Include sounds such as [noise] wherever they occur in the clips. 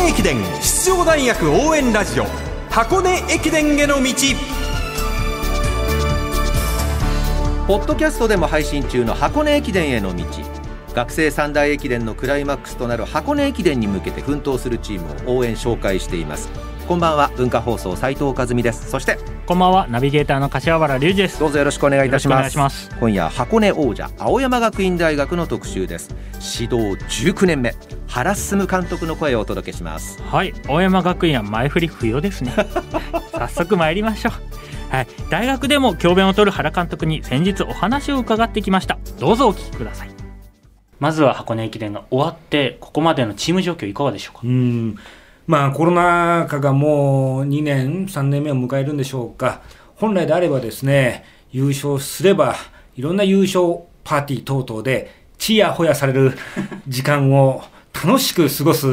根駅伝出場大学応援ラジオ。箱根駅伝への道。ポッドキャストでも配信中の箱根駅伝への道。学生三大駅伝のクライマックスとなる箱根駅伝に向けて奮闘するチームを応援紹介しています。こんばんは。文化放送斉藤和美です。そしてこんばんは。ナビゲーターの柏原隆二です。どうぞよろしくお願いいたします。よろしくお願いします。今夜箱根王者青山学院大学の特集です。指導19年目。原進監督の声をお届けします。はい。青山学院は前振り不要ですね。[laughs] 早速参りましょう。はい、大学でも教鞭を取る原監督に先日お話を伺ってきました。どうぞお聞きください。まずは箱根駅伝が終わってここまでのチーム状況いかがでしょうか？うんまあコロナ禍がもう2年、3年目を迎えるんでしょうか、本来であればですね、優勝すれば、いろんな優勝パーティー等々で、ちやほやされる [laughs] 時間を楽しく過ごす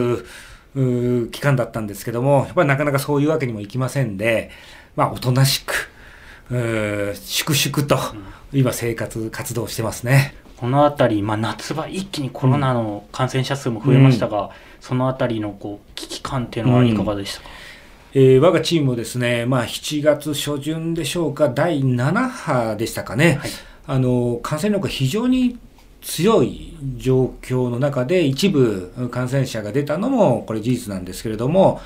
う期間だったんですけども、やっぱりなかなかそういうわけにもいきませんで、まあおとなしく、う粛々と今生活、活動してますね。この辺り、まあ、夏場一気にコロナの感染者数も増えましたが、うん、その辺りのこう危機感っていうのはいかがでしたか、うん、えー、我がチームもですね、まあ、7月初旬でしょうか、第7波でしたかね、はい、あの感染力が非常に強い状況の中で、一部感染者が出たのも、これ事実なんですけれども、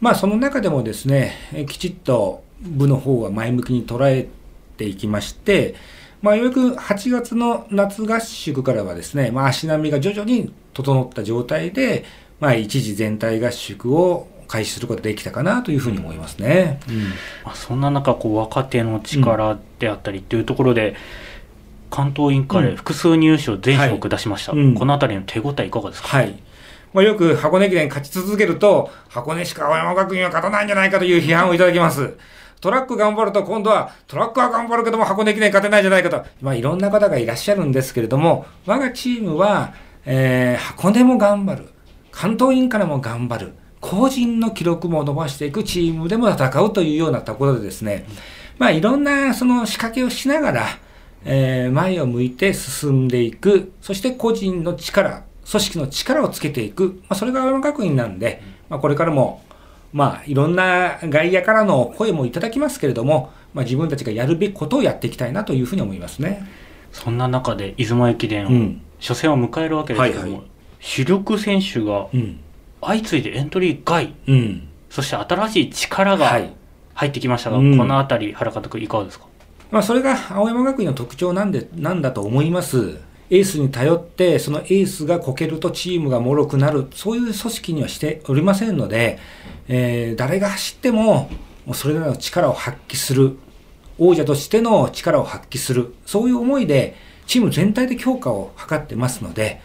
まあ、その中でもですね、きちっと部の方は前向きに捉えていきまして、まあ、ようやく8月の夏合宿からはですね、まあ、足並みが徐々に整った状態で、まあ、一時全体合宿を開始することができたかなというふうに思いますね。うん。まあ、そんな中こう若手の力であったりというところで、うん、関東インカレ複数入賞全種目出しました、はい。うん、この辺りの手応えいかがですか、はい。まあ、よく箱根駅伝勝ち続けると箱根しか青山学院は勝たないんじゃないかという批判をいただきます。トラック頑張ると今度はトラックは頑張るけども箱根駅伝勝てないじゃないかと、まあ、いろんな方がいらっしゃるんですけれども、我がチームは、えー、箱根も頑張る。関東インカレも頑張る。個人の記録も伸ばしていくチームでも戦うというようなところでですね、まあいろんなその仕掛けをしながら、えー、前を向いて進んでいく、そして個人の力、組織の力をつけていく、まあ、それが青山学院なんで、まあ、これからもまあ、いろんな外野からの声もいただきますけれども、まあ、自分たちがやるべきことをやっていきたいなというふうに思いますね。そんな中で出雲駅伝、うん、初戦を迎えるわけですけども、はいはい、主力選手が相次いでエントリー外、うん、そして新しい力が入ってきましたが、はい、この辺り、原監督、いかがですか、まあ、それが青山学院の特徴なんでなんだと思います。エースに頼って、そのエースがこけるとチームが脆くなる、そういう組織にはしておりませんので、えー、誰が走っても、それなりの力を発揮する、王者としての力を発揮する、そういう思いで、チーム全体で強化を図ってますので、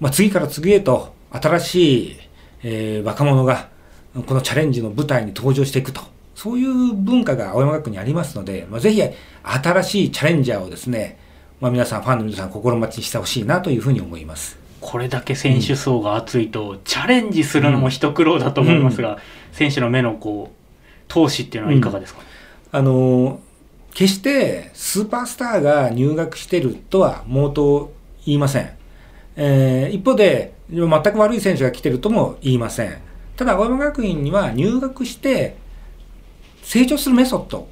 まあ、次から次へと新しい、えー、若者が、このチャレンジの舞台に登場していくと、そういう文化が青山学院にありますので、まあ、ぜひ新しいチャレンジャーをですね、まあ、皆さん、ファンの皆さん、心待ちにしてほしいなというふうに思います。これだけ選手層が厚いと、うん、チャレンジするのも一苦労だと思いますが、うん、選手の目のこう投資っていうのはいかがですか、うん、あの決してスーパースターが入学してるとは毛頭言いません。えー、一方で、全く悪い選手が来てるとも言いません。ただ、青山学院には入学して成長するメソッド、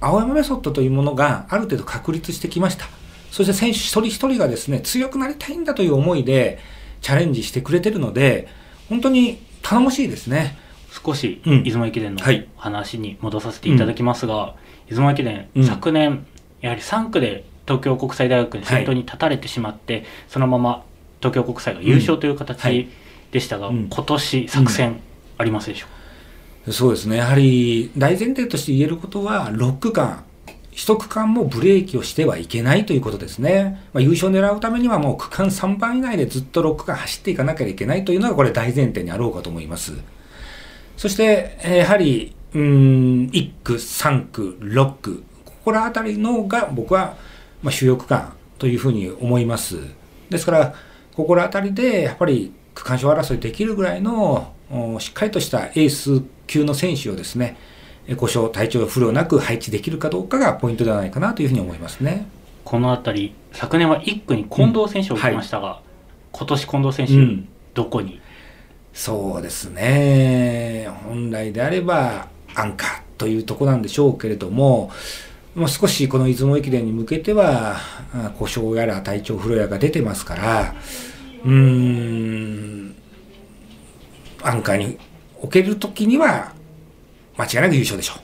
青山メソッドというものがある程度確立してきました。そして選手一人一人がですね、強くなりたいんだという思いでチャレンジしてくれてるので、本当に頼もしいですね。少し出雲駅伝の話に戻させていただきますが、はい、出雲駅伝、うん、昨年、やはり3区で東京国際大学に先頭に立たれてしまって、はい、そのまま東京国際が優勝という形でしたが、うん。はい、今年作戦ありますでしょうか、そうですね、やはり大前提として言えることは、6区間、一区間もブレーキをしてはいけないということですね。まあ、優勝を狙うためにはもう区間3番以内でずっと6区間走っていかなきゃいけないというのがこれ大前提にあろうかと思います。そして、やはり、うん、1区、3区、6区、ここら辺りのが僕は、まあ、主力区間というふうに思います。ですから、ここら辺りでやっぱり区間賞争いできるぐらいのしっかりとしたエース級の選手をですね、故障、体調不良なく配置できるかどうかがポイントではないかなというふうに思いますね。この辺り、昨年は1区に近藤選手を置きましたが、うんはい、今年近藤選手、うん、どこに？そうですね。本来であればアンカーというとこなんでしょうけれども、もう少しこの出雲駅伝に向けては故障やら体調不良やが出てますからうーんアンカーに置ける時には間違いなく優勝でしょ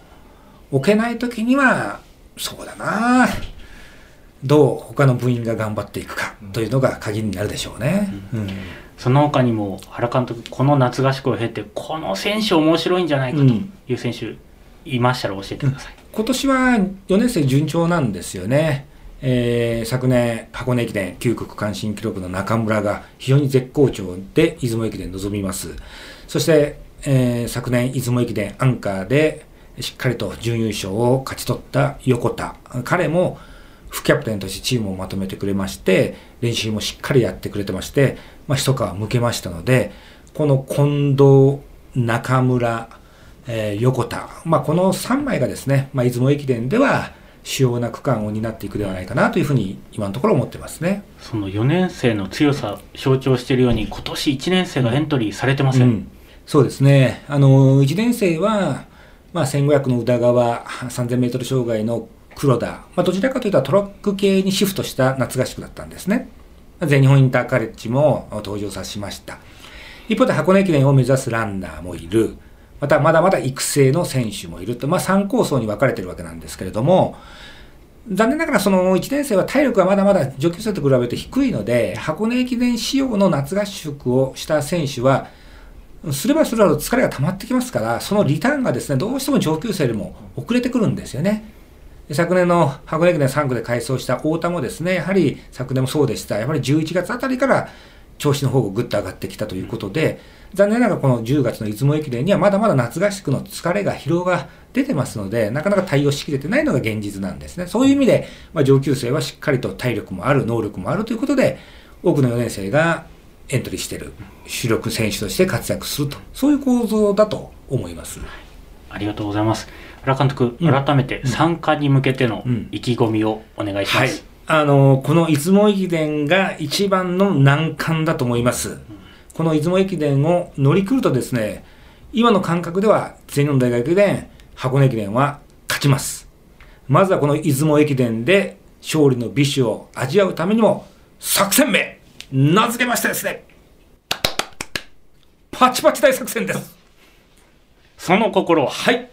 う。置けない時にはそうだな。どう他の部員が頑張っていくかというのが鍵になるでしょうね。うん、うん。その他にも原監督この夏合宿を経てこの選手面白いんじゃないかという選手いましたら教えてください、うん、今年は4年生順調なんですよね、えー、昨年箱根駅伝9区区間新記録の中村が非常に絶好調で出雲駅伝臨みます。そして、えー、昨年出雲駅伝アンカーでしっかりと準優勝を勝ち取った横田。彼も副キャプテンとしてチームをまとめてくれまして、練習もしっかりやってくれてまして、まあ、一皮むけましたので、この近藤、中村、えー、横田、まあ、この3枚がですね、まあ、出雲駅伝では主要な区間を担っていくではないかなというふうに今のところ思ってますね。その4年生の強さ象徴しているように今年1年生がエントリーされてません、うん、そうですねあの1年生は、まあ、1500の宇田川 3000m 障害の黒田、まあ、どちらかというとトラック系にシフトした夏合宿だったんですね。全日本インターカレッジも登場させました。一方で箱根駅伝を目指すランナーもいる。またまだまだ育成の選手もいると、まあ3構想に分かれてるわけなんですけれども、残念ながらその1年生は体力がまだまだ上級生と比べて低いので、箱根駅伝仕様の夏合宿をした選手は、すればするほど疲れが溜まってきますから、そのリターンがですね、どうしても上級生よりも遅れてくるんですよね。昨年の箱根駅伝3区で改装した太田もですね、やはり昨年もそうでした。やはり11月あたりから調子の方がぐっと上がってきたということで、残念ながらこの10月の出雲駅伝にはまだまだ夏合宿の疲れが疲労が出てますので、なかなか対応しきれてないのが現実なんですね。そういう意味で、まあ、上級生はしっかりと体力もある、能力もあるということで、多くの4年生がエントリーしている主力選手として活躍すると、そういう構造だと思います。ありがとうございます。原監督、改めて参加に向けての意気込みをお願いします。はい、あのこの出雲駅伝が一番の難関だと思います。この出雲駅伝を乗り切るとですね、今の感覚では全日本大学駅伝、箱根駅伝は勝ちます。まずはこの出雲駅伝で勝利の美酒を味わうためにも、作戦名、名付けましてですね、パチパチ大作戦です。その心は、はい。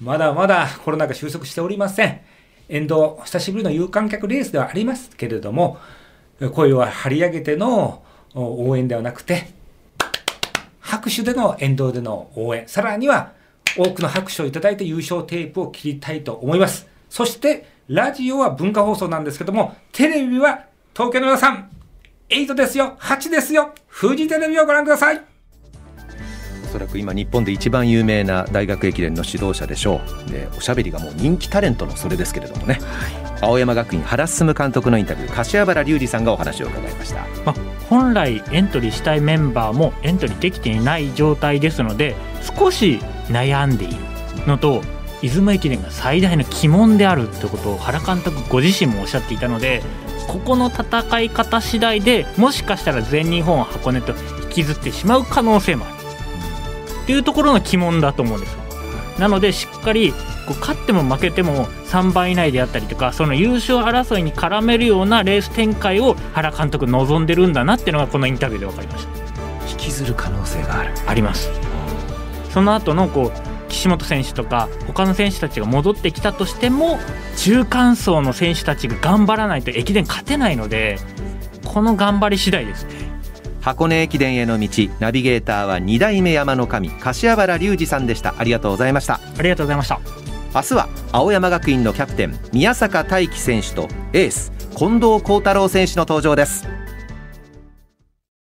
まだまだコロナが収束しておりません。沿道、久しぶりの有観客レースではありますけれども、声を張り上げての応援ではなくて、拍手での沿道での応援、さらには多くの拍手をいただいて優勝テープを切りたいと思います。そして、ラジオは文化放送なんですけども、テレビは東京の皆さん、8ですよ、8ですよ、富士テレビをご覧ください。おそらく今日本で一番有名な大学駅伝の指導者でしょう。でおしゃべりがもう人気タレントのそれですけれどもね、はい、青山学院原進監督のインタビュー柏原隆二さんがお話を伺いました、まあ、本来エントリーしたいメンバーもエントリーできていない状態ですので少し悩んでいるのと出雲駅伝が最大の鬼門であるってことを原監督ご自身もおっしゃっていたのでここの戦い方次第でもしかしたら全日本箱根と引きずってしまう可能性もある。っていうところの鬼門だと思うんですよ。なのでしっかりこう勝っても負けても3番以内であったりとかその優勝争いに絡めるようなレース展開を原監督望んでるんだなっていうのがこのインタビューで分かりました。引きずる可能性がある。ありますその後のこう岸本選手とか他の選手たちが戻ってきたとしても中間層の選手たちが頑張らないと駅伝勝てないのでこの頑張り次第ですね。箱根駅伝への道ナビゲーターは2代目山の神柏原隆二さんでした。ありがとうございました。ありがとうございました。明日は青山学院のキャプテン宮坂大輝選手とエース近藤幸太郎選手の登場です